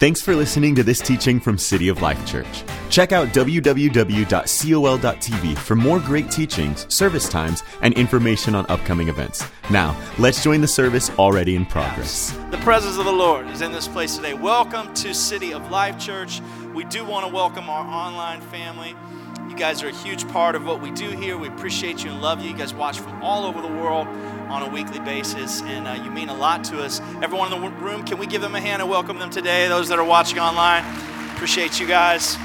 Thanks for listening to this teaching from City of Life Church. Check out www.col.tv for more great teachings, service times, and information on upcoming events. Now, let's join the service already in progress. The presence of the Lord is in this place today. Welcome to City of Life Church. We do want to welcome our online family. You guys are a huge part of what we do here. We appreciate you and love you. You guys watch from all over the world on a weekly basis, and uh, you mean a lot to us. Everyone in the room, can we give them a hand and welcome them today? Those that are watching online, appreciate you guys.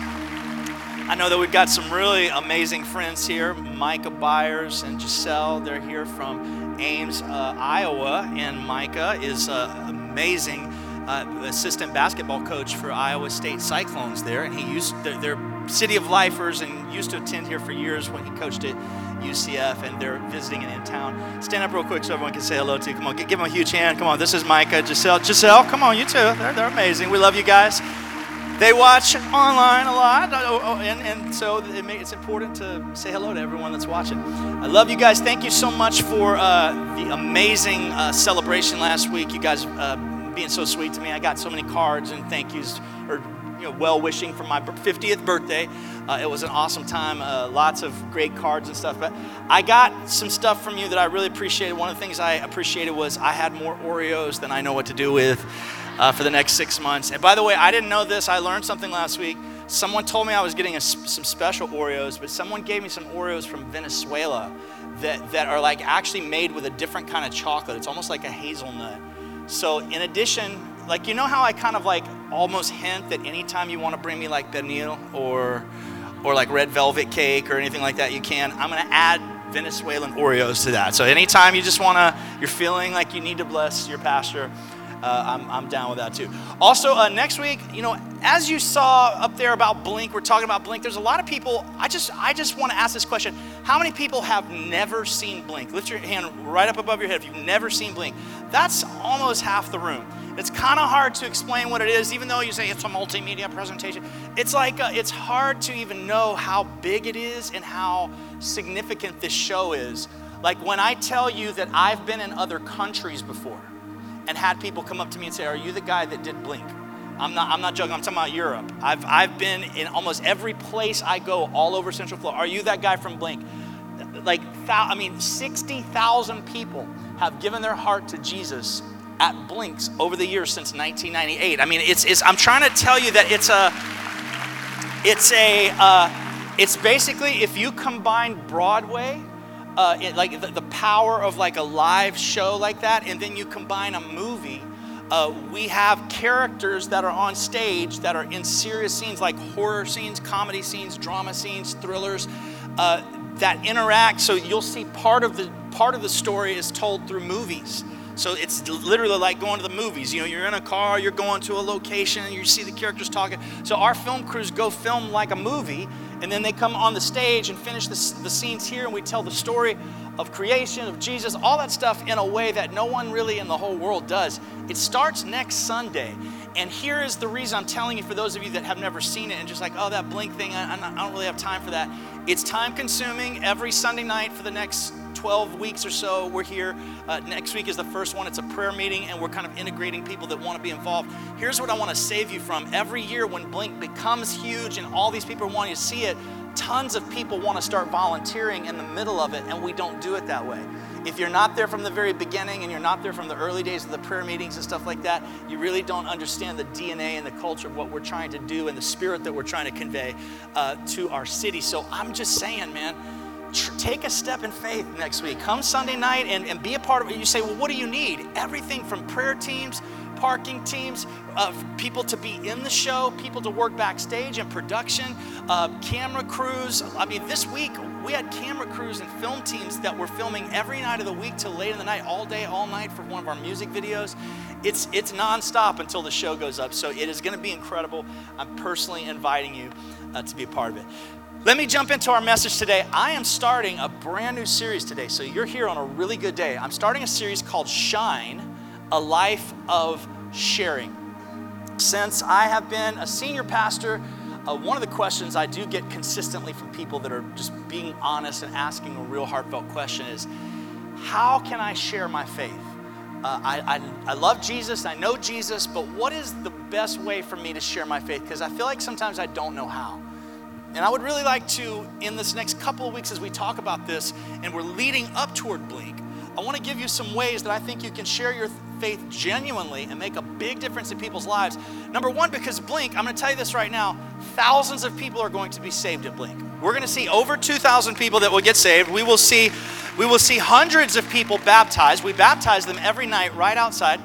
I know that we've got some really amazing friends here Micah Byers and Giselle. They're here from Ames, uh, Iowa, and Micah is uh, amazing. Uh, assistant basketball coach for Iowa State Cyclones there, and he used their, their city of lifers and used to attend here for years when he coached at UCF and they're visiting and in town. Stand up real quick so everyone can say hello to you. Come on, give them a huge hand. Come on, this is Micah, Giselle. Giselle, come on, you too. They're, they're amazing. We love you guys. They watch online a lot, oh, oh, and, and so it may, it's important to say hello to everyone that's watching. I love you guys. Thank you so much for uh, the amazing uh, celebration last week. You guys uh, being so sweet to me. I got so many cards and thank yous, or you know, well wishing for my 50th birthday. Uh, it was an awesome time, uh, lots of great cards and stuff. But I got some stuff from you that I really appreciated. One of the things I appreciated was I had more Oreos than I know what to do with uh, for the next six months. And by the way, I didn't know this. I learned something last week. Someone told me I was getting a, some special Oreos, but someone gave me some Oreos from Venezuela that, that are like actually made with a different kind of chocolate. It's almost like a hazelnut. So, in addition, like you know how I kind of like almost hint that anytime you want to bring me like pernil or or like red velvet cake or anything like that, you can. I'm gonna add Venezuelan Oreos to that. So anytime you just wanna, you're feeling like you need to bless your pastor, uh, I'm, I'm down with that too. Also, uh, next week, you know, as you saw up there about Blink, we're talking about Blink. There's a lot of people. I just, I just want to ask this question: How many people have never seen Blink? Lift your hand right up above your head if you've never seen Blink. That's almost half the room. It's kind of hard to explain what it is, even though you say it's a multimedia presentation. It's like uh, it's hard to even know how big it is and how significant this show is. Like when I tell you that I've been in other countries before and had people come up to me and say, "Are you the guy that did Blink?" I'm not, I'm not joking. I'm talking about Europe. I've, I've been in almost every place I go all over Central Florida. Are you that guy from Blink? Like, I mean, 60,000 people have given their heart to Jesus at Blinks over the years since 1998. I mean, it's, it's I'm trying to tell you that it's a, it's a, uh, it's basically if you combine Broadway, uh, it, like the, the, power of like a live show like that, and then you combine a movie. Uh, we have characters that are on stage that are in serious scenes like horror scenes, comedy scenes, drama scenes, thrillers uh, that interact. So you'll see part of the part of the story is told through movies. So it's literally like going to the movies. You know, you're in a car, you're going to a location, and you see the characters talking. So our film crews go film like a movie, and then they come on the stage and finish the, the scenes here, and we tell the story of creation, of Jesus, all that stuff in a way that no one really in the whole world does. It starts next Sunday. And here is the reason I'm telling you for those of you that have never seen it and just like, oh, that blink thing, I, I don't really have time for that. It's time consuming every Sunday night for the next 12 weeks or so. We're here. Uh, next week is the first one. It's a prayer meeting, and we're kind of integrating people that want to be involved. Here's what I want to save you from. Every year, when Blink becomes huge and all these people are wanting to see it, tons of people want to start volunteering in the middle of it, and we don't do it that way. If you're not there from the very beginning and you're not there from the early days of the prayer meetings and stuff like that, you really don't understand the DNA and the culture of what we're trying to do and the spirit that we're trying to convey uh, to our city. So I'm just saying, man tr- take a step in faith next week. Come Sunday night and, and be a part of it. You say, well, what do you need? Everything from prayer teams, parking teams, uh, people to be in the show, people to work backstage and production, uh, camera crews. I mean, this week we had camera crews and film teams that were filming every night of the week till late in the night, all day, all night for one of our music videos. It's it's nonstop until the show goes up. So it is going to be incredible. I'm personally inviting you uh, to be a part of it. Let me jump into our message today. I am starting a brand new series today, so you're here on a really good day. I'm starting a series called Shine, a life of sharing. Since I have been a senior pastor, uh, one of the questions I do get consistently from people that are just being honest and asking a real heartfelt question is how can I share my faith? uh, I, I, I love Jesus, I know Jesus, but what is the best way for me to share my faith? Because I feel like sometimes I don't know how. And I would really like to, in this next couple of weeks, as we talk about this and we're leading up toward Blink, I want to give you some ways that I think you can share your faith genuinely and make a big difference in people's lives. Number one, because Blink, I'm going to tell you this right now, thousands of people are going to be saved at Blink. We're going to see over 2,000 people that will get saved. We will see, we will see hundreds of people baptized. We baptize them every night right outside.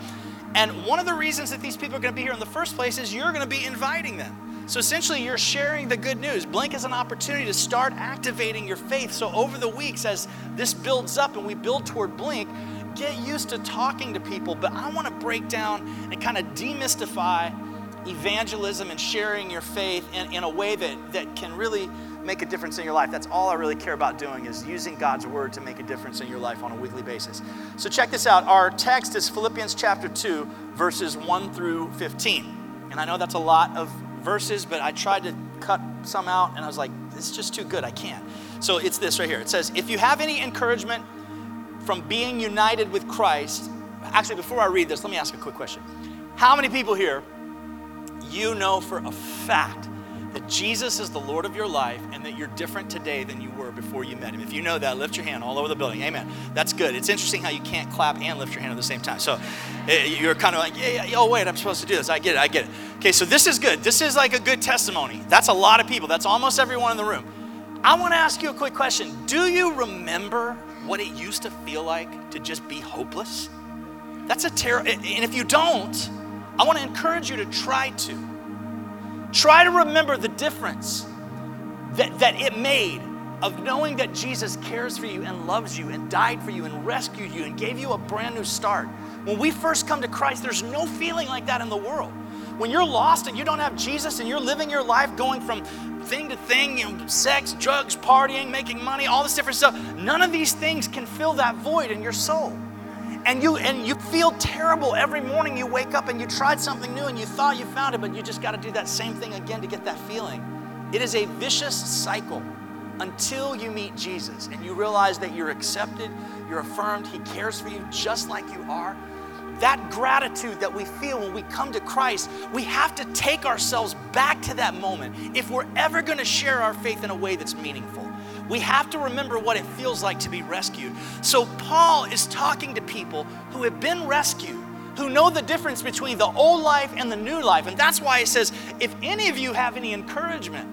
And one of the reasons that these people are going to be here in the first place is you're going to be inviting them. So essentially, you're sharing the good news. Blink is an opportunity to start activating your faith. So over the weeks, as this builds up and we build toward Blink, get used to talking to people. But I want to break down and kind of demystify evangelism and sharing your faith in, in a way that, that can really make a difference in your life. That's all I really care about doing is using God's word to make a difference in your life on a weekly basis. So check this out. Our text is Philippians chapter 2, verses 1 through 15. And I know that's a lot of verses, but I tried to cut some out and I was like, it's just too good. I can't. So it's this right here. It says, If you have any encouragement from being united with Christ, actually, before I read this, let me ask a quick question. How many people here you know for a fact that Jesus is the Lord of your life and that you're different today than you were before you met him. If you know that, lift your hand all over the building. Amen. That's good. It's interesting how you can't clap and lift your hand at the same time. So eh, you're kind of like, yeah, yeah, oh, wait, I'm supposed to do this. I get it, I get it. Okay, so this is good. This is like a good testimony. That's a lot of people. That's almost everyone in the room. I want to ask you a quick question. Do you remember what it used to feel like to just be hopeless? That's a terrible, and if you don't, I want to encourage you to try to. Try to remember the difference that, that it made of knowing that Jesus cares for you and loves you and died for you and rescued you and gave you a brand new start. When we first come to Christ, there's no feeling like that in the world. When you're lost and you don't have Jesus and you're living your life going from thing to thing, you know, sex, drugs, partying, making money, all this different stuff, none of these things can fill that void in your soul and you and you feel terrible every morning you wake up and you tried something new and you thought you found it but you just got to do that same thing again to get that feeling it is a vicious cycle until you meet jesus and you realize that you're accepted you're affirmed he cares for you just like you are that gratitude that we feel when we come to Christ, we have to take ourselves back to that moment if we're ever going to share our faith in a way that's meaningful. We have to remember what it feels like to be rescued. So, Paul is talking to people who have been rescued, who know the difference between the old life and the new life. And that's why he says, if any of you have any encouragement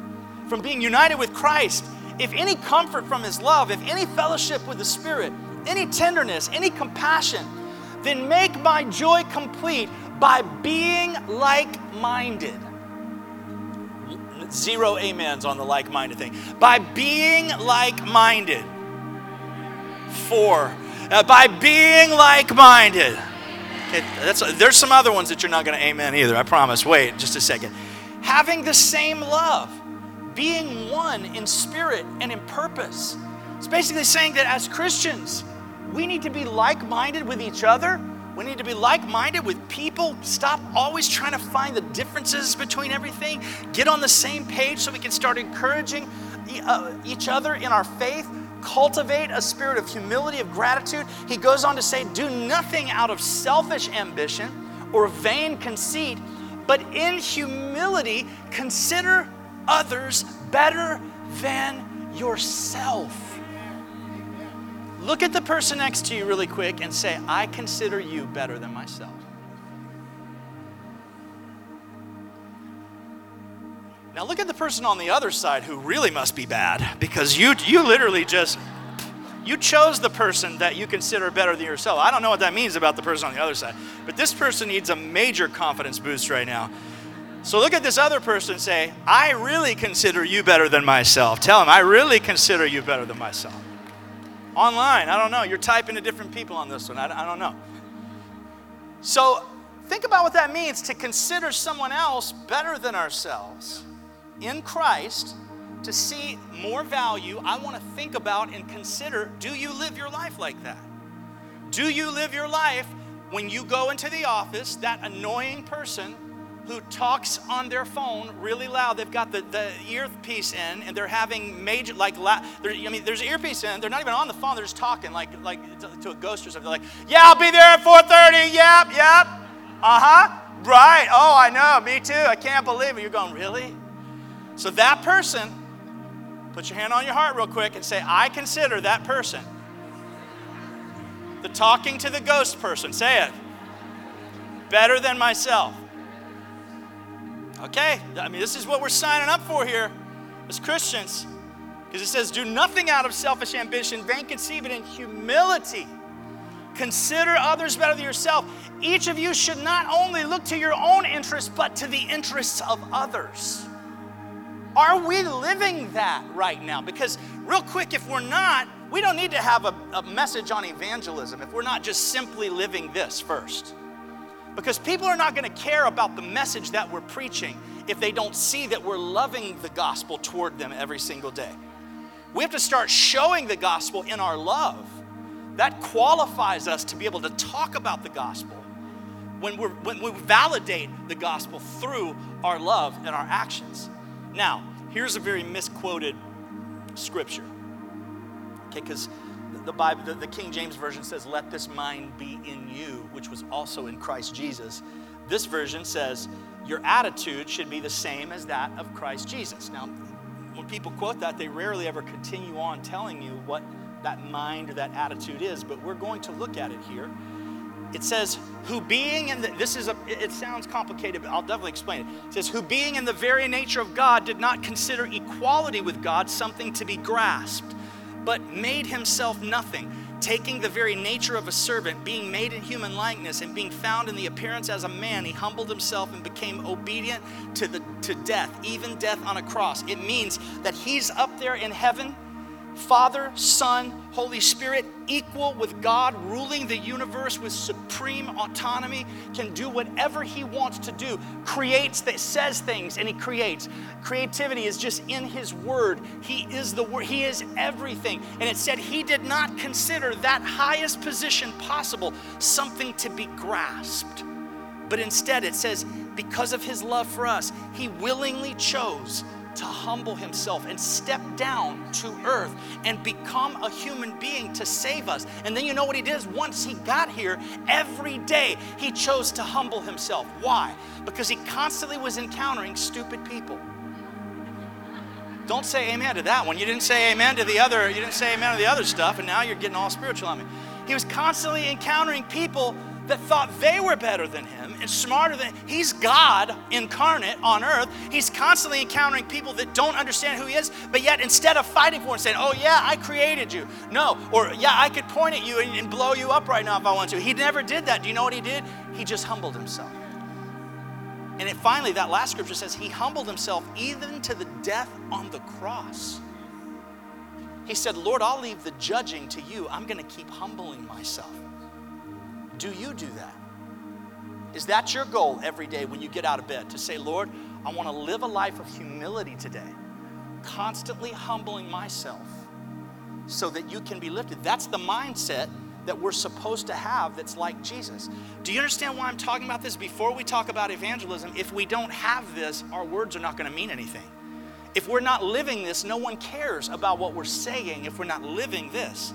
from being united with Christ, if any comfort from his love, if any fellowship with the Spirit, any tenderness, any compassion, then make my joy complete by being like minded Zero amens on the like minded thing. By being like minded. Four. Uh, by being like minded. Okay, there's some other ones that you're not going to amen either, I promise. Wait just a second. Having the same love, being one in spirit and in purpose. It's basically saying that as Christians, we need to be like minded with each other we need to be like minded with people. Stop always trying to find the differences between everything. Get on the same page so we can start encouraging uh, each other in our faith. Cultivate a spirit of humility, of gratitude. He goes on to say, Do nothing out of selfish ambition or vain conceit, but in humility consider others better than yourself. Look at the person next to you really quick and say, I consider you better than myself. Now look at the person on the other side who really must be bad because you you literally just you chose the person that you consider better than yourself. I don't know what that means about the person on the other side, but this person needs a major confidence boost right now. So look at this other person and say, I really consider you better than myself. Tell him, I really consider you better than myself. Online, I don't know. You're typing to different people on this one. I, I don't know. So think about what that means to consider someone else better than ourselves in Christ to see more value, I want to think about and consider do you live your life like that? Do you live your life when you go into the office, that annoying person who talks on their phone really loud. They've got the, the earpiece in and they're having major, like, la- I mean, there's an earpiece in. They're not even on the phone. They're just talking like, like to, a ghost or something. They're like, yeah, I'll be there at 4.30. Yep, yep. Uh-huh. Right. Oh, I know. Me too. I can't believe it. You're going, really? So that person, put your hand on your heart real quick and say, I consider that person. The talking to the ghost person. Say it. Better than myself. Okay, I mean, this is what we're signing up for here as Christians. Because it says, do nothing out of selfish ambition, vain conceit, but in humility. Consider others better than yourself. Each of you should not only look to your own interests, but to the interests of others. Are we living that right now? Because, real quick, if we're not, we don't need to have a, a message on evangelism if we're not just simply living this first. Because people are not going to care about the message that we're preaching if they don't see that we're loving the gospel toward them every single day. We have to start showing the gospel in our love. That qualifies us to be able to talk about the gospel when, we're, when we validate the gospel through our love and our actions. Now, here's a very misquoted scripture. Okay, because the Bible, the, the, King James Version says, Let this mind be in you, which was also in Christ Jesus. This version says, Your attitude should be the same as that of Christ Jesus. Now, when people quote that, they rarely ever continue on telling you what that mind or that attitude is, but we're going to look at it here. It says, who being in the, this is a, it sounds complicated, but I'll definitely explain it. It says, who being in the very nature of God did not consider equality with God something to be grasped but made himself nothing, taking the very nature of a servant, being made in human likeness, and being found in the appearance as a man, he humbled himself and became obedient to, the, to death, even death on a cross. It means that he's up there in heaven Father, Son, Holy Spirit, equal with God, ruling the universe with supreme autonomy, can do whatever He wants to do, creates, that says things, and He creates. Creativity is just in His Word. He is the Word, He is everything. And it said He did not consider that highest position possible something to be grasped. But instead, it says, because of His love for us, He willingly chose to humble himself and step down to earth and become a human being to save us. And then you know what he did? Once he got here, every day he chose to humble himself. Why? Because he constantly was encountering stupid people. Don't say amen to that one. You didn't say amen to the other, you didn't say amen to the other stuff, and now you're getting all spiritual on me. He was constantly encountering people that thought they were better than him and smarter than he's God incarnate on earth. He's constantly encountering people that don't understand who he is, but yet instead of fighting for and saying, Oh, yeah, I created you. No, or yeah, I could point at you and, and blow you up right now if I want to. He never did that. Do you know what he did? He just humbled himself. And it finally, that last scripture says, He humbled himself even to the death on the cross. He said, Lord, I'll leave the judging to you. I'm going to keep humbling myself. Do you do that? Is that your goal every day when you get out of bed to say, Lord, I want to live a life of humility today, constantly humbling myself so that you can be lifted? That's the mindset that we're supposed to have that's like Jesus. Do you understand why I'm talking about this? Before we talk about evangelism, if we don't have this, our words are not going to mean anything. If we're not living this, no one cares about what we're saying if we're not living this.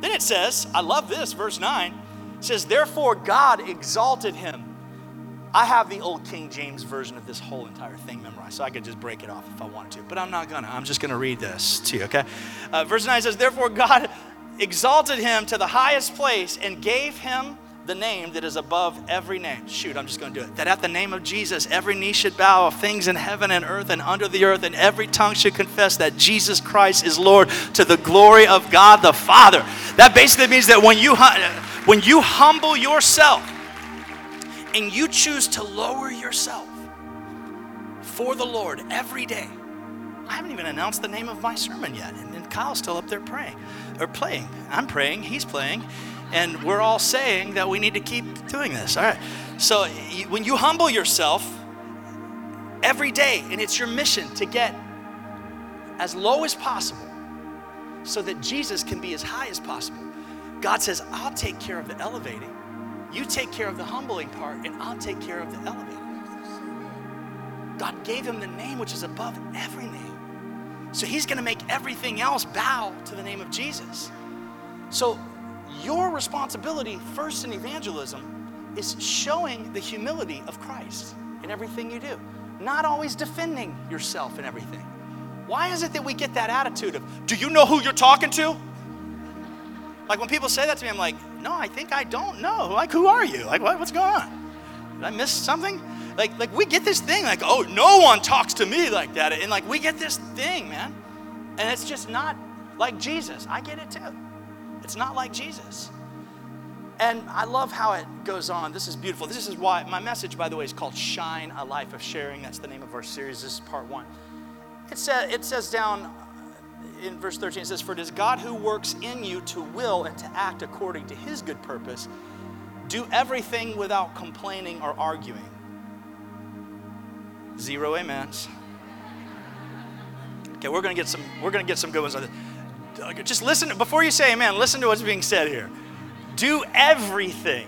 Then it says, I love this, verse 9 says, Therefore God exalted him. I have the old King James version of this whole entire thing memorized, so I could just break it off if I wanted to, but I'm not gonna. I'm just gonna read this to you, okay? Uh, verse 9 says, Therefore God exalted him to the highest place and gave him the name that is above every name. Shoot, I'm just going to do it. That at the name of Jesus, every knee should bow of things in heaven and earth and under the earth, and every tongue should confess that Jesus Christ is Lord to the glory of God the Father. That basically means that when you when you humble yourself and you choose to lower yourself for the Lord every day. I haven't even announced the name of my sermon yet, and, and Kyle's still up there praying or playing. I'm praying, he's playing, and we're all saying that we need to keep doing this. All right. So when you humble yourself every day, and it's your mission to get as low as possible so that Jesus can be as high as possible. God says, I'll take care of the elevating. You take care of the humbling part, and I'll take care of the elevating. God gave him the name which is above every name. So he's going to make everything else bow to the name of Jesus. So your responsibility first in evangelism is showing the humility of Christ in everything you do, not always defending yourself in everything. Why is it that we get that attitude of, do you know who you're talking to? Like when people say that to me, I'm like, no, I think I don't know. Like, who are you? Like, what, what's going on? Did I miss something? Like, like we get this thing, like, oh, no one talks to me like that. And like we get this thing, man. And it's just not like Jesus. I get it too. It's not like Jesus. And I love how it goes on. This is beautiful. This is why my message, by the way, is called Shine a Life of Sharing. That's the name of our series. This is part one. It, sa- it says down in verse 13, it says, For it is God who works in you to will and to act according to his good purpose. Do everything without complaining or arguing. Zero amens. Okay, we're gonna get some, we're gonna get some good ones on this. Just listen, before you say amen, listen to what's being said here. Do everything,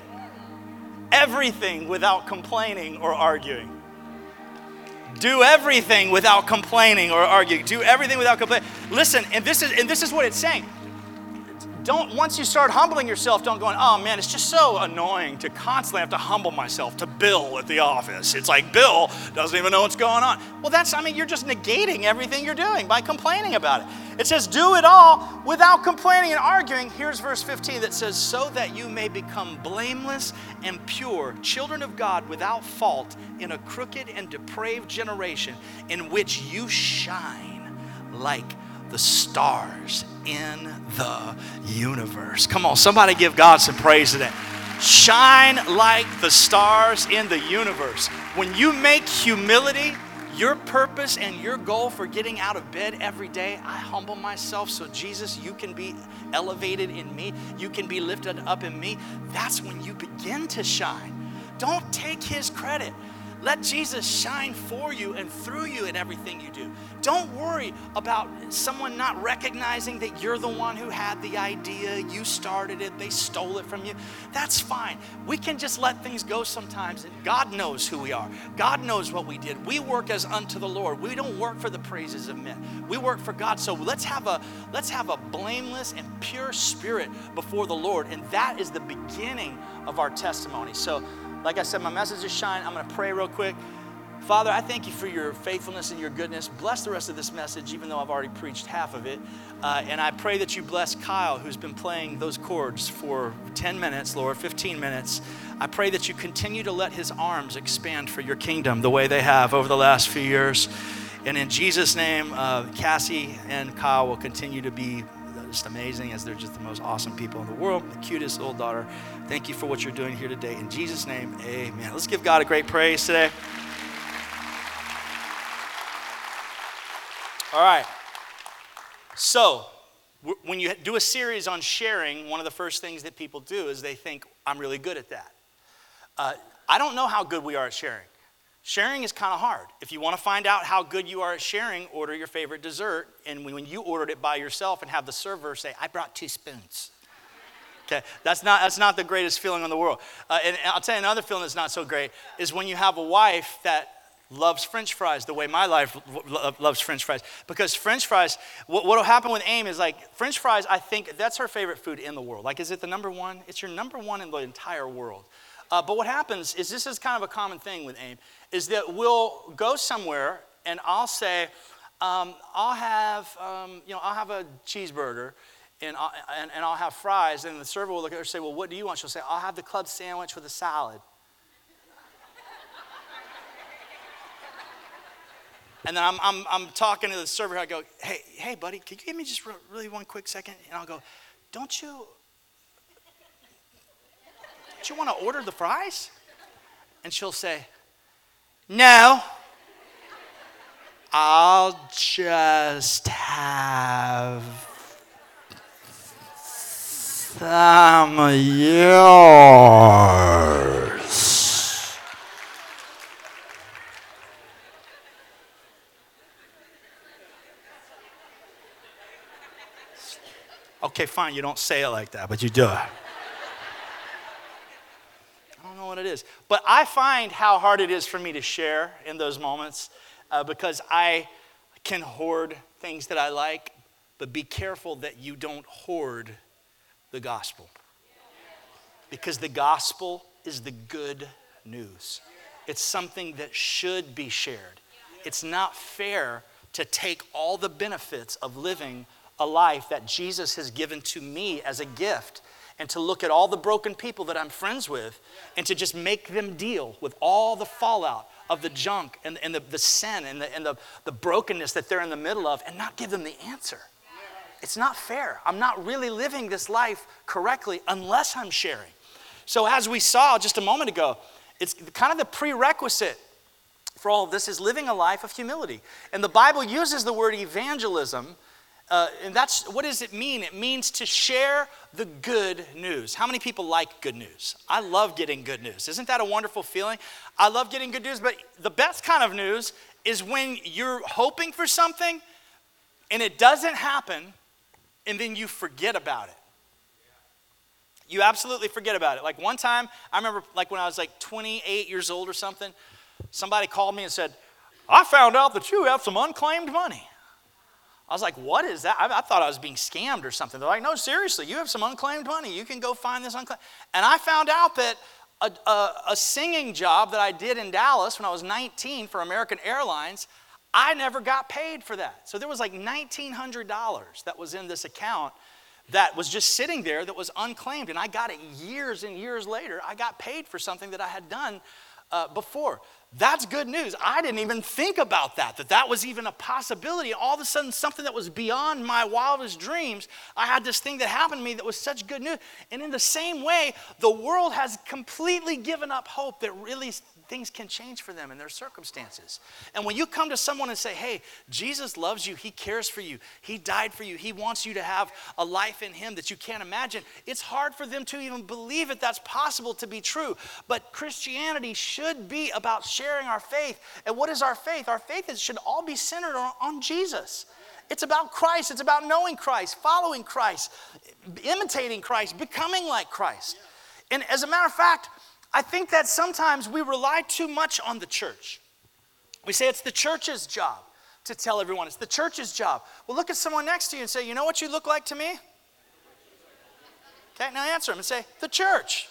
everything without complaining or arguing. Do everything without complaining or arguing. Do everything without complaining. Listen, and this is and this is what it's saying. Don't once you start humbling yourself, don't go, oh man, it's just so annoying to constantly have to humble myself to Bill at the office. It's like Bill doesn't even know what's going on. Well, that's I mean, you're just negating everything you're doing by complaining about it. It says, do it all without complaining and arguing. Here's verse 15 that says, so that you may become blameless and pure, children of God without fault in a crooked and depraved generation in which you shine like the stars in the universe. Come on, somebody give God some praise today. Shine like the stars in the universe. When you make humility your purpose and your goal for getting out of bed every day, I humble myself so Jesus, you can be elevated in me, you can be lifted up in me. That's when you begin to shine. Don't take his credit. Let Jesus shine for you and through you in everything you do. Don't worry about someone not recognizing that you're the one who had the idea, you started it, they stole it from you. That's fine. We can just let things go sometimes, and God knows who we are. God knows what we did. We work as unto the Lord. We don't work for the praises of men. We work for God. So let's have a let's have a blameless and pure spirit before the Lord, and that is the beginning of our testimony. So like I said, my message is shine. I'm going to pray real quick. Father, I thank you for your faithfulness and your goodness. Bless the rest of this message, even though I've already preached half of it. Uh, and I pray that you bless Kyle, who's been playing those chords for 10 minutes, Lord, 15 minutes. I pray that you continue to let his arms expand for your kingdom the way they have over the last few years. And in Jesus' name, uh, Cassie and Kyle will continue to be just amazing as they're just the most awesome people in the world, the cutest little daughter. Thank you for what you're doing here today. In Jesus' name, amen. Let's give God a great praise today. All right. So, when you do a series on sharing, one of the first things that people do is they think, I'm really good at that. Uh, I don't know how good we are at sharing. Sharing is kind of hard. If you want to find out how good you are at sharing, order your favorite dessert. And when you ordered it by yourself and have the server say, I brought two spoons. Okay, that's not, that's not the greatest feeling in the world. Uh, and I'll tell you another feeling that's not so great is when you have a wife that loves french fries the way my life loves french fries. Because french fries, what will happen with Aim is like, french fries, I think that's her favorite food in the world. Like, is it the number one? It's your number one in the entire world. Uh, but what happens is this is kind of a common thing with AIM, is that we'll go somewhere and I'll say, um, I'll have, um, you know, I'll have a cheeseburger and I'll, and, and I'll have fries. And the server will look at her and say, well, what do you want? She'll say, I'll have the club sandwich with a salad. And then I'm, I'm, I'm talking to the server. I go, hey, hey, buddy, can you give me just really one quick second? And I'll go, don't you, don't you want to order the fries? And she'll say, No. I'll just have some of yours. Okay, fine, you don't say it like that, but you do it. It is. But I find how hard it is for me to share in those moments uh, because I can hoard things that I like, but be careful that you don't hoard the gospel. Because the gospel is the good news, it's something that should be shared. It's not fair to take all the benefits of living a life that Jesus has given to me as a gift and to look at all the broken people that I'm friends with and to just make them deal with all the fallout of the junk and, and the, the sin and, the, and the, the brokenness that they're in the middle of and not give them the answer. It's not fair. I'm not really living this life correctly unless I'm sharing. So, as we saw just a moment ago, it's kind of the prerequisite for all of this is living a life of humility. And the Bible uses the word evangelism uh, and that's what does it mean? It means to share the good news. How many people like good news? I love getting good news. Isn't that a wonderful feeling? I love getting good news, but the best kind of news is when you're hoping for something and it doesn't happen and then you forget about it. You absolutely forget about it. Like one time, I remember like when I was like 28 years old or something, somebody called me and said, I found out that you have some unclaimed money. I was like, what is that? I, I, thought I was being scammed or something. They're like, no, seriously, you have some unclaimed money. You can go find this unclaimed. And I found out that a, a, a singing job that I did in Dallas when I was 19 for American Airlines, I never got paid for that. So there was like $1,900 that was in this account that was just sitting there that was unclaimed. And I got it years and years later. I got paid for something that I had done uh, before. That's good news. I didn't even think about that, that that was even a possibility. All of a sudden, something that was beyond my wildest dreams, I had this thing that happened to me that was such good news. And in the same way, the world has completely given up hope that really things can change for them in their circumstances. And when you come to someone and say, hey, Jesus loves you, He cares for you, He died for you, He wants you to have a life in Him that you can't imagine, it's hard for them to even believe it that's possible to be true. But Christianity should be about sharing our faith. And what is our faith? Our faith is, should all be centered on, on Jesus. It's about Christ. It's about knowing Christ, following Christ, imitating Christ, becoming like Christ. And as a matter of fact, I think that sometimes we rely too much on the church. We say it's the church's job to tell everyone, it's the church's job. Well, look at someone next to you and say, You know what you look like to me? Okay, now answer them and say, The church.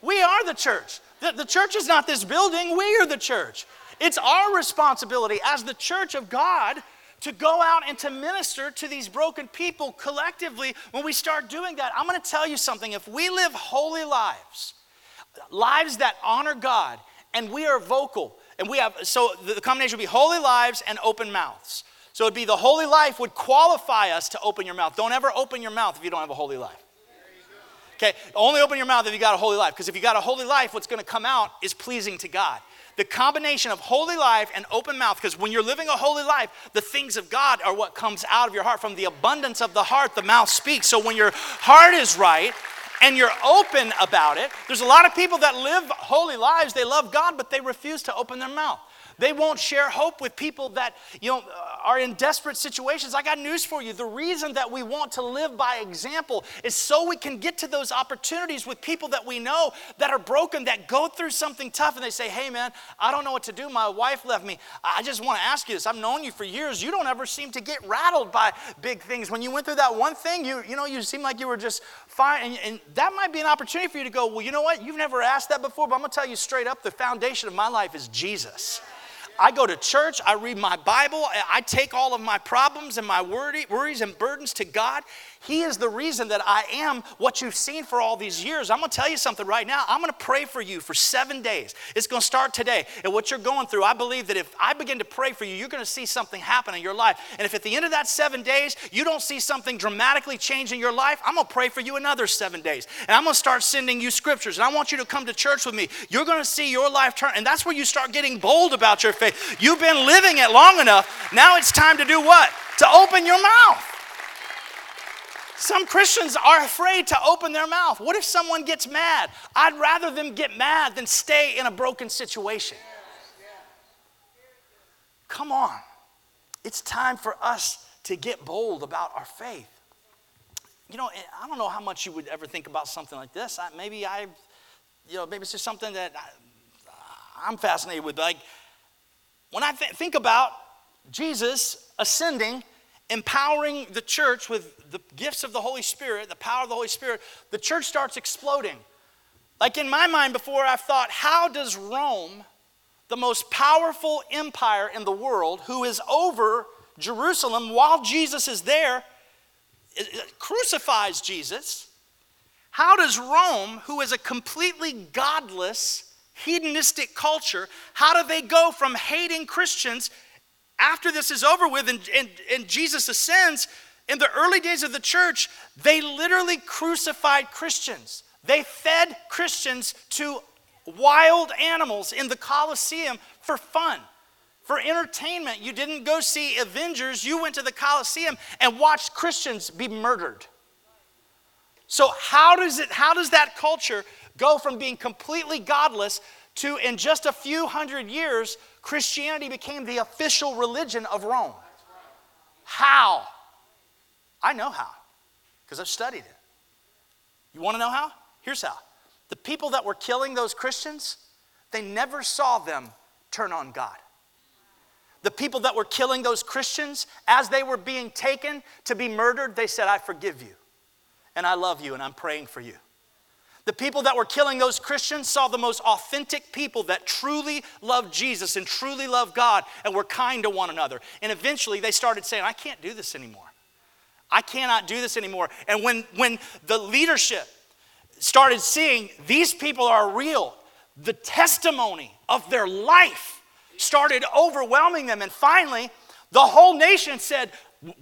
We are the church. The, the church is not this building, we are the church. It's our responsibility as the church of God to go out and to minister to these broken people collectively. When we start doing that, I'm going to tell you something. If we live holy lives, lives that honor God, and we are vocal. And we have, so the combination would be holy lives and open mouths. So it'd be the holy life would qualify us to open your mouth. Don't ever open your mouth if you don't have a holy life. Okay, only open your mouth if you got a holy life. Because if you got a holy life, what's going to come out is pleasing to God. The combination of holy life and open mouth, because when you're living a holy life, the things of God are what comes out of your heart. From the abundance of the heart, the mouth speaks. So when your heart is right, and you're open about it. There's a lot of people that live holy lives, they love God, but they refuse to open their mouth. They won't share hope with people that, you know, uh, are in desperate situations. I got news for you. The reason that we want to live by example is so we can get to those opportunities with people that we know that are broken, that go through something tough, and they say, hey, man, I don't know what to do. My wife left me. I just want to ask you this. I've known you for years. You don't ever seem to get rattled by big things. When you went through that one thing, you, you know, you seem like you were just And, and that might be an opportunity for you to go, well, you know what? You've never asked that before, but I'm going to tell you straight up the foundation of my life is Jesus. I go to church, I read my Bible, I take all of my problems and my worries and burdens to God. He is the reason that I am what you've seen for all these years. I'm going to tell you something right now. I'm going to pray for you for seven days. It's going to start today. And what you're going through, I believe that if I begin to pray for you, you're going to see something happen in your life. And if at the end of that seven days, you don't see something dramatically change in your life, I'm going to pray for you another seven days. And I'm going to start sending you scriptures. And I want you to come to church with me. You're going to see your life turn. And that's where you start getting bold about your faith. You've been living it long enough. Now it's time to do what? To open your mouth. Some Christians are afraid to open their mouth. What if someone gets mad? I'd rather them get mad than stay in a broken situation. Come on. It's time for us to get bold about our faith. You know, I don't know how much you would ever think about something like this. I, maybe I you know, maybe it's just something that I, am fascinated with. Like, when I th- think about Jesus ascending, empowering the church with the gifts of the Holy Spirit, the power of the Holy Spirit, the church starts exploding. Like in my mind, before I've thought, how does Rome, the most powerful empire in the world, who is over Jerusalem while Jesus is there, crucifies Jesus? How does Rome, who is a completely godless, hedonistic culture, how do they go from hating Christians after this is over with and, and, and Jesus ascends? In the early days of the church, they literally crucified Christians. They fed Christians to wild animals in the Colosseum for fun, for entertainment. You didn't go see Avengers, you went to the Colosseum and watched Christians be murdered. So how does it how does that culture go from being completely godless to in just a few hundred years Christianity became the official religion of Rome? How? I know how because I've studied it. You want to know how? Here's how. The people that were killing those Christians, they never saw them turn on God. The people that were killing those Christians, as they were being taken to be murdered, they said, I forgive you and I love you and I'm praying for you. The people that were killing those Christians saw the most authentic people that truly loved Jesus and truly loved God and were kind to one another. And eventually they started saying, I can't do this anymore. I cannot do this anymore. And when, when the leadership started seeing these people are real, the testimony of their life started overwhelming them. And finally, the whole nation said,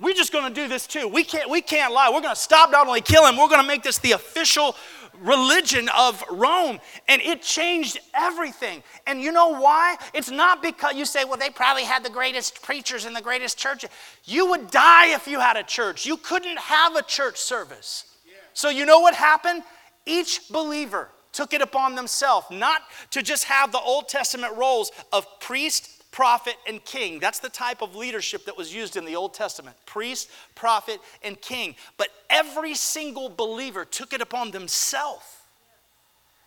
we're just going to do this too. We can't, we can't lie. We're going to stop not only killing, we're going to make this the official religion of Rome. And it changed everything. And you know why? It's not because you say, well, they probably had the greatest preachers and the greatest church. You would die if you had a church. You couldn't have a church service. So you know what happened? Each believer took it upon themselves not to just have the Old Testament roles of priest, prophet, and king. That's the type of leadership that was used in the Old Testament priest, prophet, and king. But every single believer took it upon themselves.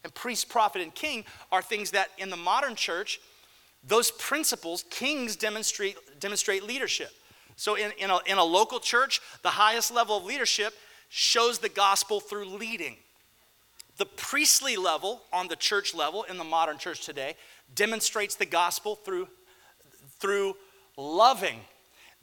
And priest, prophet, and king are things that in the modern church, those principles, kings demonstrate, demonstrate leadership. So in, in, a, in a local church, the highest level of leadership shows the gospel through leading. The priestly level on the church level in the modern church today demonstrates the gospel through through loving.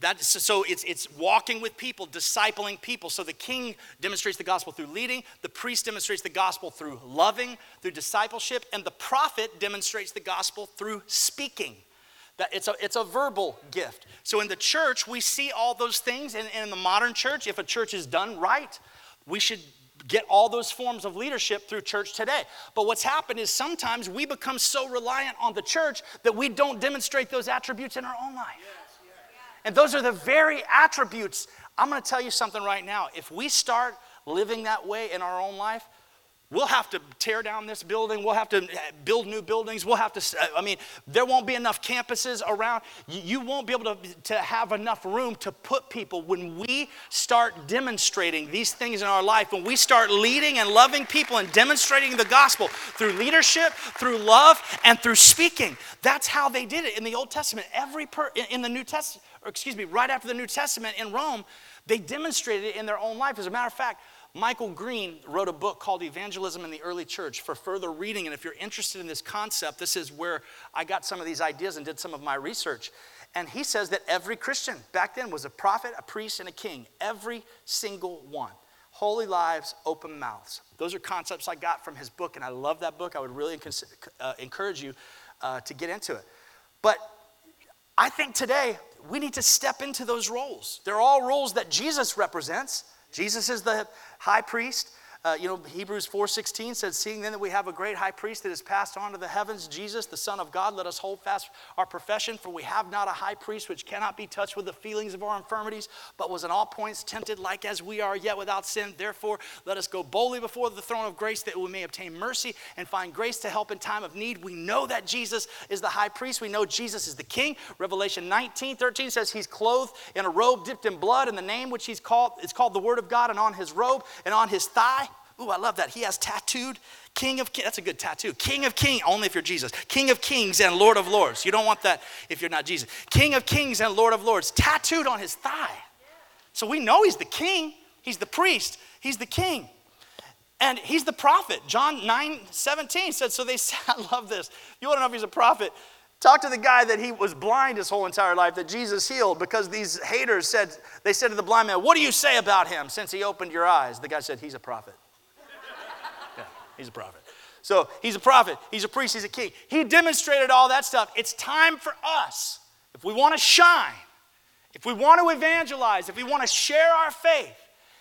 That, so it's, it's walking with people, discipling people. So the king demonstrates the gospel through leading, the priest demonstrates the gospel through loving, through discipleship, and the prophet demonstrates the gospel through speaking. That it's a, it's a verbal gift. So in the church, we see all those things. And, and in the modern church, if a church is done right, we should get all those forms of leadership through church today. But what's happened is sometimes we become so reliant on the church that we don't demonstrate those attributes in our own life. And those are the very attributes. I'm going to tell you something right now. If we start living that way in our own life, We'll have to tear down this building. We'll have to eh, build new buildings. We'll have to, eh, I mean, there won't be enough campuses around. You won't be able to, to have enough room to put people. When we start demonstrating these things in our life, when we start leading and loving people and demonstrating the gospel through leadership, through love, and through speaking, that's how they did it in the Old Testament. Every per, in the New Testament, excuse me, right after the New Testament in Rome, they demonstrated it in their own life. As a matter of fact, Michael Green wrote a book called Evangelism in the Early Church for further reading. And if you're interested in this concept, this is where I got some of these ideas and did some of my research. And he says that every Christian back then was a prophet, a priest, and a king. Every single one. Holy lives, open mouths. Those are concepts I got from his book, and I love that book. I would really uh, encourage you uh, to get into it. But I think today we need to step into those roles. They're all roles that Jesus represents. Jesus is the high priest. Uh, you know, Hebrews 4.16 says, Seeing then that we have a great high priest that has passed on to the heavens, Jesus, the Son of God, let us hold fast our profession, for we have not a high priest which cannot be touched with the feelings of our infirmities, but was in all points tempted like as we are, yet without sin. Therefore, let us go boldly before the throne of grace that we may obtain mercy and find grace to help in time of need. We know that Jesus is the high priest. We know Jesus is the king. Revelation 19, 13 says he's clothed in a robe dipped in blood, and the name which he's called is called the Word of God, and on his robe and on his thigh Ooh, I love that. He has tattooed King of Kings. That's a good tattoo. King of Kings, only if you're Jesus. King of Kings and Lord of Lords. You don't want that if you're not Jesus. King of Kings and Lord of Lords, tattooed on his thigh. So we know he's the king, he's the priest, he's the king. And he's the prophet. John 9 17 said, So they said, I love this. You want to know if he's a prophet? Talk to the guy that he was blind his whole entire life that Jesus healed because these haters said, they said to the blind man, What do you say about him since he opened your eyes? The guy said, He's a prophet. He's a prophet. So he's a prophet, he's a priest, he's a king. He demonstrated all that stuff. It's time for us, if we want to shine, if we want to evangelize, if we want to share our faith,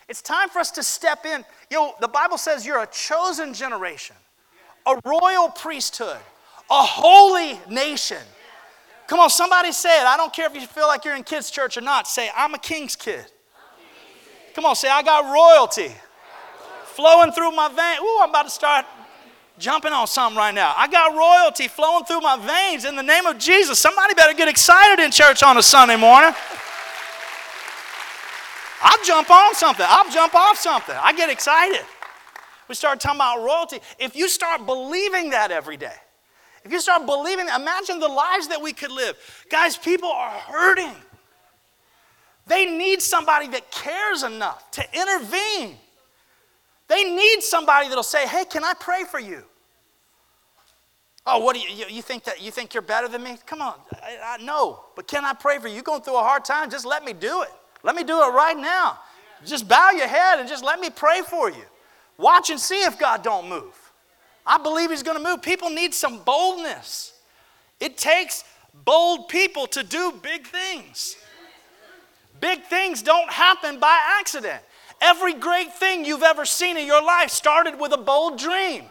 it's time for us to step in. You know, the Bible says you're a chosen generation, a royal priesthood a holy nation. Come on, somebody say it. I don't care if you feel like you're in kids' church or not. Say, I'm a king's kid. Come on, say, I got royalty flowing through my veins. Ooh, I'm about to start jumping on something right now. I got royalty flowing through my veins in the name of Jesus. Somebody better get excited in church on a Sunday morning. I'll jump on something. I'll jump off something. I get excited. We start talking about royalty. If you start believing that every day, if you start believing, imagine the lives that we could live. Guys, people are hurting. They need somebody that cares enough to intervene. They need somebody that'll say, "Hey, can I pray for you?" Oh, what do you, you, think that you think you're better than me? Come on, I, I, no, but can I pray for you? You're going through a hard time. Just let me do it. Let me do it right now. Just bow your head and just let me pray for you. Watch and see if God don't move. I believe he's going to move. People need some boldness. It takes bold people to do big things. Big things don't happen by accident. Every great thing you've ever seen in your life started with a bold dream.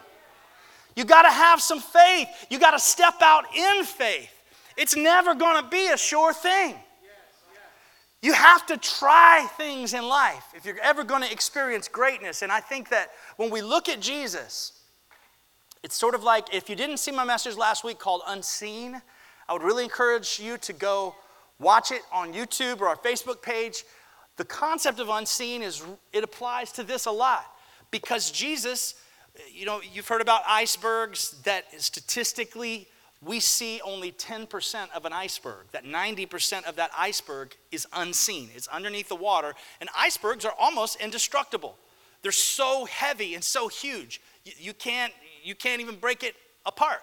You got to have some faith. You got to step out in faith. It's never going to be a sure thing. You have to try things in life if you're ever going to experience greatness. And I think that when we look at Jesus, it's sort of like if you didn't see my message last week called Unseen, I would really encourage you to go watch it on YouTube or our Facebook page. The concept of unseen is it applies to this a lot because Jesus, you know, you've heard about icebergs that statistically we see only 10% of an iceberg, that 90% of that iceberg is unseen. It's underneath the water, and icebergs are almost indestructible. They're so heavy and so huge. You, can't you can't even break it apart.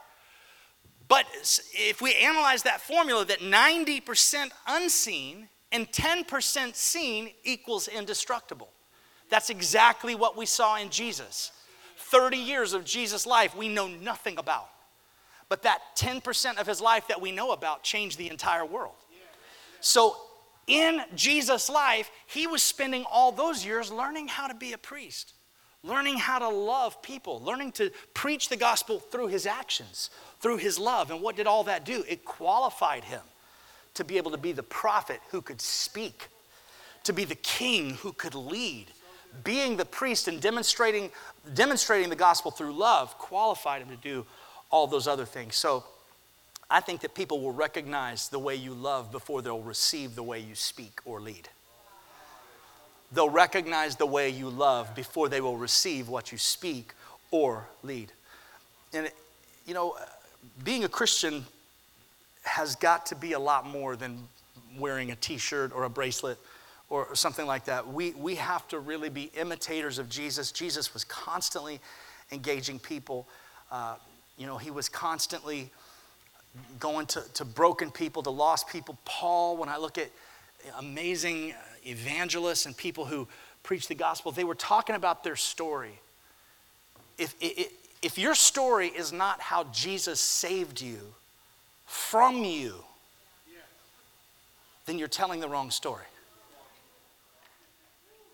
But if we analyze that formula, that 90% unseen and 10% seen equals indestructible. That's exactly what we saw in Jesus. 30 years of Jesus' life we know nothing about. But that 10% of his life that we know about changed the entire world. So in Jesus' life, he was spending all those years learning how to be a priest learning how to love people, learning to preach the gospel through his actions, through his love. And what did all that do? It qualified him to be able to be the prophet who could speak, to be the king who could lead. Being the priest and demonstrating, demonstrating the gospel through love qualified him to do all those other things. So I think that people will recognize the way you love before they'll receive the way you speak or lead they'll recognize the way you love before they will receive what you speak or lead. And, you know, being a Christian has got to be a lot more than wearing a t shirt or a bracelet or something like that. We, we have to really be imitators of Jesus. Jesus was constantly engaging people. Uh, you know, he was constantly going to, to broken people, to lost people. Paul, when I look at amazing evangelists and people who preach the gospel, they were talking about their story. If, if, if your story is not how Jesus saved you from you, then you're telling the wrong story.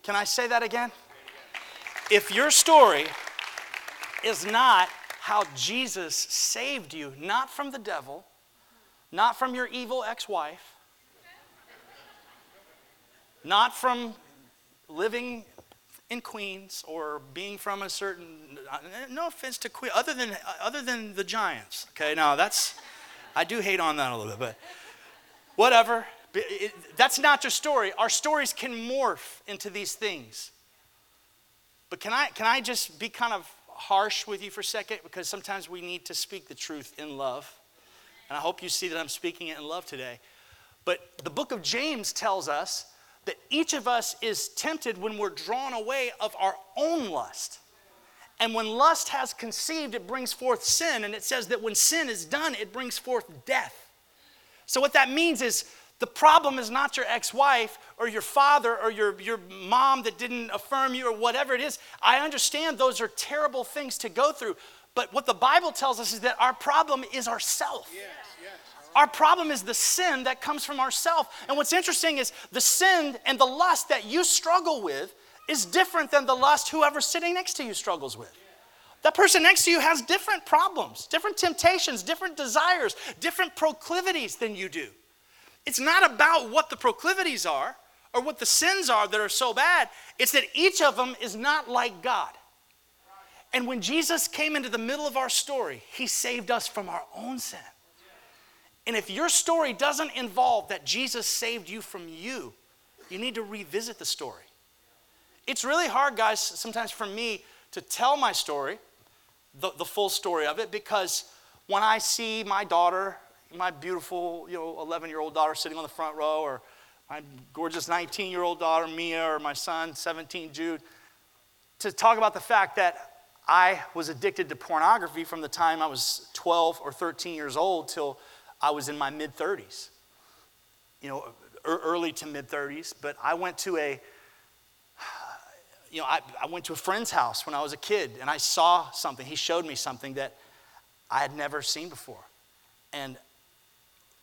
Can I say that again? If your story is not how Jesus saved you, not from the devil, not from your evil ex wife, not from living in Queens or being from a certain, no offense to Queens, other than, other than the Giants. Okay, now that's, I do hate on that a little bit, but whatever. That's not your story. Our stories can morph into these things. But can I, can I just be kind of harsh with you for a second? Because sometimes we need to speak the truth in love. And I hope you see that I'm speaking it in love today. But the book of James tells us that each of us is tempted when we're drawn away of our own lust. And when lust has conceived, it brings forth sin. And it says that when sin is done, it brings forth death. So, what that means is the problem is not your ex wife or your father or your, your mom that didn't affirm you or whatever it is. I understand those are terrible things to go through. But what the Bible tells us is that our problem is ourself. Yes, yes. Our problem is the sin that comes from ourself. And what's interesting is the sin and the lust that you struggle with is different than the lust whoever's sitting next to you struggles with. That person next to you has different problems, different temptations, different desires, different proclivities than you do. It's not about what the proclivities are or what the sins are that are so bad, it's that each of them is not like God. And when Jesus came into the middle of our story, he saved us from our own sin. And if your story doesn't involve that Jesus saved you from you, you need to revisit the story. It's really hard, guys, sometimes for me to tell my story, the, the full story of it, because when I see my daughter, my beautiful, you know, 11 year old daughter sitting on the front row, or my gorgeous 19 year old daughter, Mia, or my son, 17, Jude, to talk about the fact that I was addicted to pornography from the time I was 12 or 13 years old till I was in my mid 30s. You know, early to mid 30s, but I went to a you know, I, I went to a friend's house when I was a kid and I saw something. He showed me something that I had never seen before. And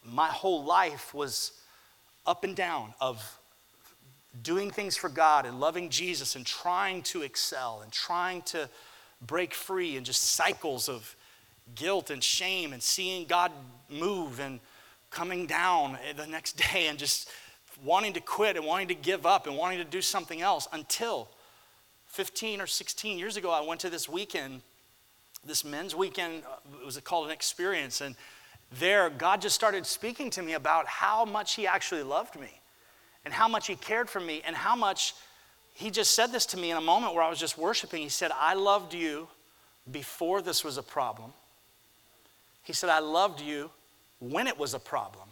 my whole life was up and down of doing things for God and loving Jesus and trying to excel and trying to break free and just cycles of guilt and shame and seeing God move and coming down the next day and just wanting to quit and wanting to give up and wanting to do something else until 15 or 16 years ago, I went to this weekend, this men's weekend. Uh, it was called an experience. And there, God just started speaking to me about how much He actually loved me and how much He cared for me and how much He just said this to me in a moment where I was just worshiping. He said, I loved you before this was a problem. He said, I loved you when it was a problem.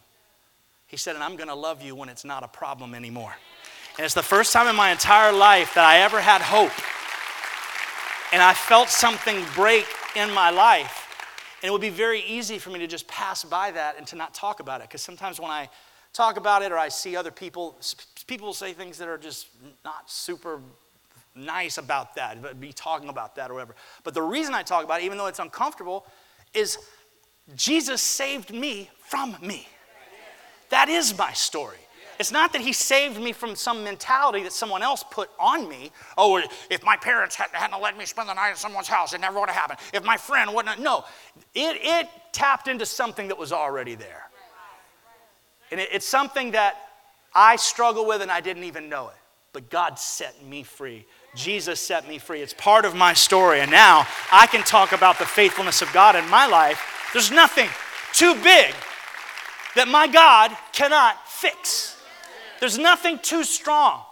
He said, and I'm going to love you when it's not a problem anymore. And it's the first time in my entire life that I ever had hope. And I felt something break in my life. And it would be very easy for me to just pass by that and to not talk about it. Because sometimes when I talk about it or I see other people, people say things that are just not super nice about that, but be talking about that or whatever. But the reason I talk about it, even though it's uncomfortable, is Jesus saved me from me. That is my story. It's not that he saved me from some mentality that someone else put on me. Oh, if my parents hadn't, let me spend the night at someone's house, it never would have happened. If my friend wouldn't, no. It, it tapped into something that was already there. And it, it's something that I struggle with and I didn't even know it. But God set me free. Jesus set me free. It's part of my story. And now I can talk about the faithfulness of God in my life. There's nothing too big that my God cannot fix. There's nothing too strong.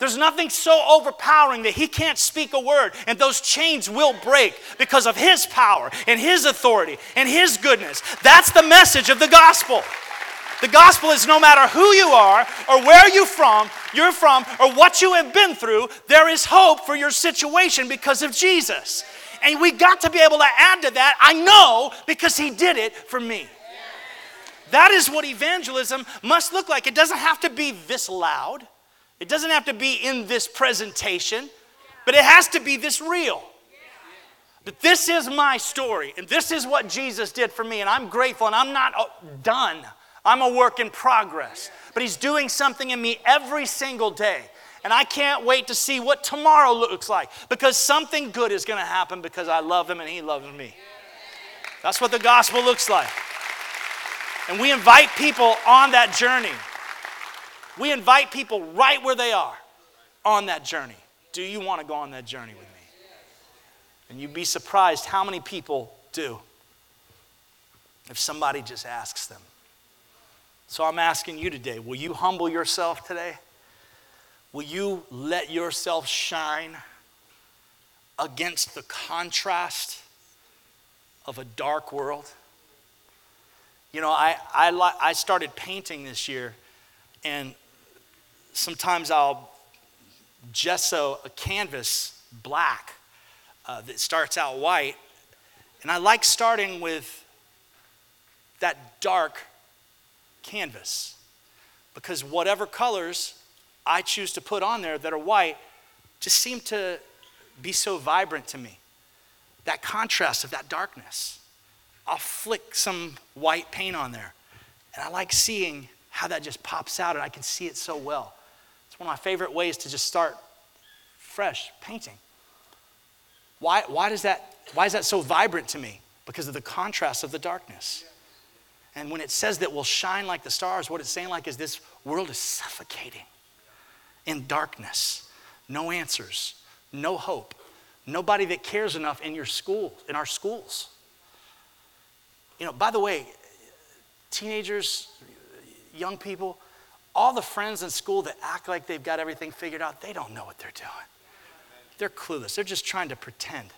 There's nothing so overpowering that he can't speak a word and those chains will break because of his power and his authority and his goodness. That's the message of the gospel. The gospel is no matter who you are or where you're from, you're from or what you have been through, there is hope for your situation because of Jesus. And we got to be able to add to that, I know because he did it for me. That is what evangelism must look like. It doesn't have to be this loud, it doesn't have to be in this presentation, but it has to be this real. That this is my story, and this is what Jesus did for me, and I'm grateful, and I'm not uh, done. I'm a work in progress. But He's doing something in me every single day. And I can't wait to see what tomorrow looks like because something good is going to happen because I love Him and He loves me. That's what the gospel looks like. And we invite people on that journey. We invite people right where they are on that journey. Do you want to go on that journey with me? And you'd be surprised how many people do if somebody just asks them. So I'm asking you today will you humble yourself today? Will you let yourself shine? against the contrast of a dark world? You know, I, I, I started painting this year, and sometimes I'll gesso a canvas black uh, that starts out white. And I like starting with that dark canvas because whatever colors I choose to put on there that are white just seem to be so vibrant to me. That contrast of that darkness. I'll flick some white paint on there. And I like seeing how that just pops out, and I can see it so well. It's one of my favorite ways to just start fresh painting. Why, why, does that, why is that so vibrant to me? Because of the contrast of the darkness. And when it says that we'll shine like the stars, what it's saying like is this world is suffocating in darkness. No answers, no hope, nobody that cares enough in your school, in our schools. You know, by the way, teenagers, young people, all the friends in school that act like they've got everything figured out, they don't know what they're doing. They're clueless. They're just trying to pretend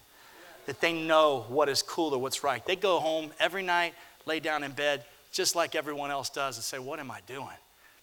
that they know what is cool or what's right. They go home every night, lay down in bed, just like everyone else does, and say, What am I doing?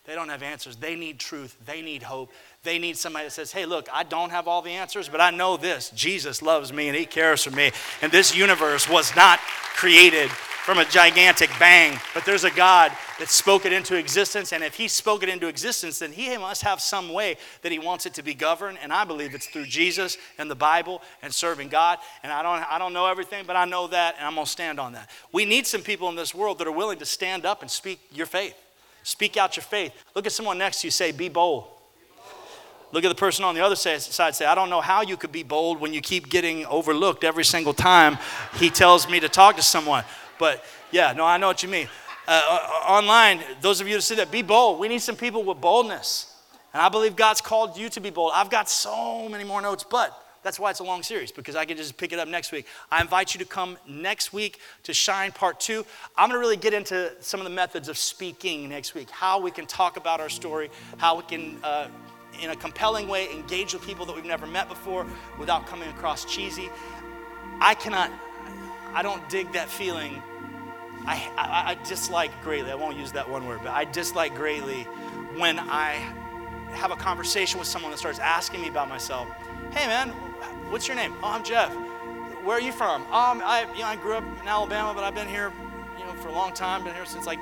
They don't have answers. They need truth. They need hope. They need somebody that says, Hey, look, I don't have all the answers, but I know this Jesus loves me and He cares for me. And this universe was not created from a gigantic bang, but there's a God that spoke it into existence. And if He spoke it into existence, then He must have some way that He wants it to be governed. And I believe it's through Jesus and the Bible and serving God. And I don't, I don't know everything, but I know that, and I'm going to stand on that. We need some people in this world that are willing to stand up and speak your faith. Speak out your faith. Look at someone next to you, say, Be bold. Look at the person on the other side, say, I don't know how you could be bold when you keep getting overlooked every single time he tells me to talk to someone. But yeah, no, I know what you mean. Uh, uh, online, those of you that say that, be bold. We need some people with boldness. And I believe God's called you to be bold. I've got so many more notes, but that's why it's a long series because I can just pick it up next week. I invite you to come next week to Shine Part 2. I'm to really get into some of the methods of speaking next week, how we can talk about our story, how we can, uh, in a compelling way, engage with people that we've never met before without coming across cheesy. I cannot, I don't dig that feeling I, I, I dislike greatly, I won't use that one word, but I dislike greatly when I have a conversation with someone that starts asking me about myself. Hey man, what's your name? Oh, I'm Jeff. Where are you from? Um, I, you know, I grew up in Alabama, but I've been here, you know, for a long time. Been here since like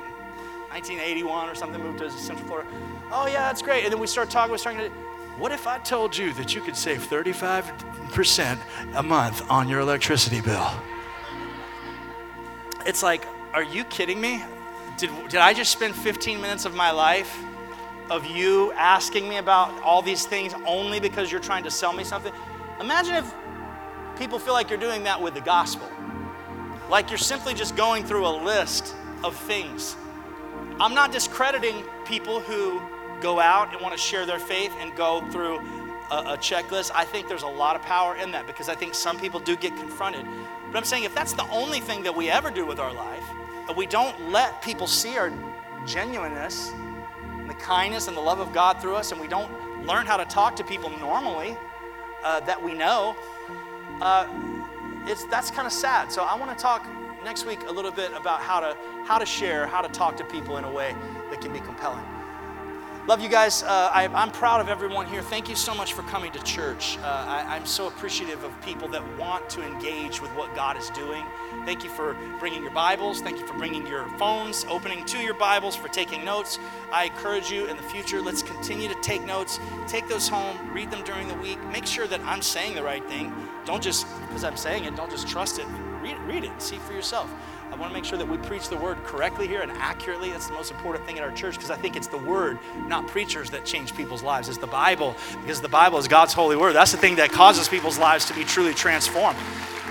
1981 or something. Moved to Central Florida. Oh yeah, that's great. And then we start talking. We're starting to. What if I told you that you could save 35% a month on your electricity bill? It's like, are you kidding me? Did, did I just spend 15 minutes of my life of you asking me about all these things only because you're trying to sell me something? Imagine if people feel like you're doing that with the gospel. Like you're simply just going through a list of things. I'm not discrediting people who go out and want to share their faith and go through a, a, checklist. I think there's a lot of power in that because I think some people do get confronted. But I'm saying if that's the only thing that we ever do with our life, we don't let people see our genuineness and the kindness and the love of God through us, and we don't learn how to talk to people normally uh, that we know, uh, it's, that's kind of sad. So I want to talk next week a little bit about how to, how to share, how to talk to people in a way that can be compelling. Love you guys. Uh, I, am proud of everyone here. Thank you so much for coming to church. Uh, I, I'm so appreciative of people that want to engage with what God is doing. Thank you for bringing your Bibles. Thank you for bringing your phones, opening to your Bibles, for taking notes. I encourage you in the future, let's continue to take notes. Take those home, read them during the week. Make sure that I'm saying the right thing. Don't just, because I'm saying it, don't just trust it. Read, read it see for yourself. I want to make sure that we preach the word correctly here and accurately. That's the most important thing in our church because I think it's the word, not preachers, that change people's lives. It's the Bible because the Bible is God's holy word. That's the thing that causes people's lives to be truly transformed.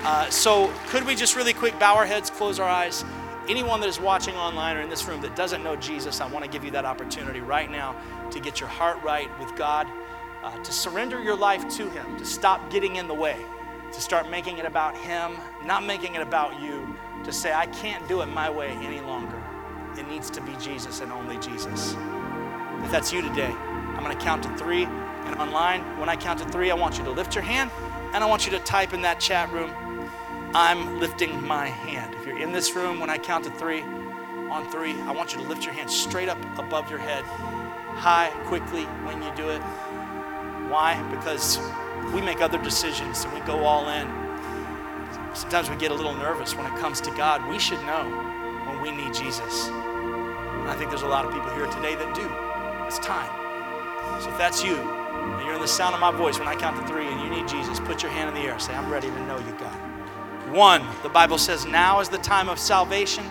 Uh, so, could we just really quick bow our heads, close our eyes? Anyone that is watching online or in this room that doesn't know Jesus, I want to give you that opportunity right now to get your heart right with God, uh, to surrender your life to Him, to stop getting in the way, to start making it about Him, not making it about you to say, I can't do it my way any longer. It needs to be Jesus and only Jesus. If that's you today, I'm going to count to three. And online, when I count to three, I want you to lift your hand and I want you to type in that chat room, I'm lifting my hand. If you're in this room, when I count to three, on three, I want you to lift your hand straight up above your head, high, quickly when you do it. Why? Because we make other decisions and we go all in. Sometimes we get a little nervous when it comes to God. We should know when we need Jesus. And I think there's a lot of people here today that do. It's time. So if that's you, and you're in the sound of my voice when I count to three and you need Jesus, put your hand in the air. Say, I'm ready to know you, God. One, the Bible says now is the time of salvation.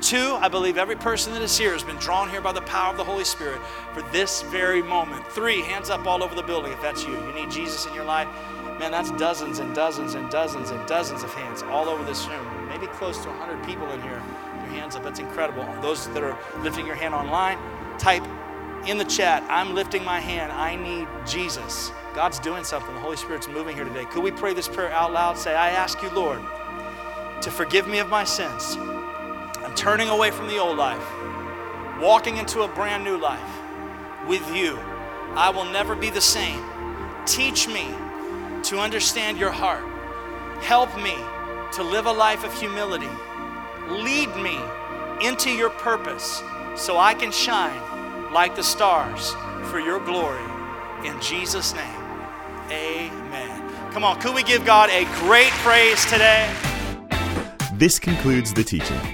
Two, I believe every person that is here has been drawn here by the power of the Holy Spirit for this very moment. Three, hands up all over the building if that's you. You need Jesus in your life. Man, that's dozens and dozens and dozens and dozens of hands all over this room. Maybe close to 100 people in here. Your hands up. That's incredible. Those that are lifting your hand online, type in the chat, I'm lifting my hand. I need Jesus. God's doing something. The Holy Spirit's moving here today. Could we pray this prayer out loud? Say, I ask you, Lord, to forgive me of my sins I'm turning away from the old life, walking into a brand new life with you. I will never be the same. Teach me to understand your heart. Help me to live a life of humility. Lead me into your purpose so I can shine like the stars for your glory. In Jesus' name, amen. Come on, could we give God a great praise today? This concludes the teaching.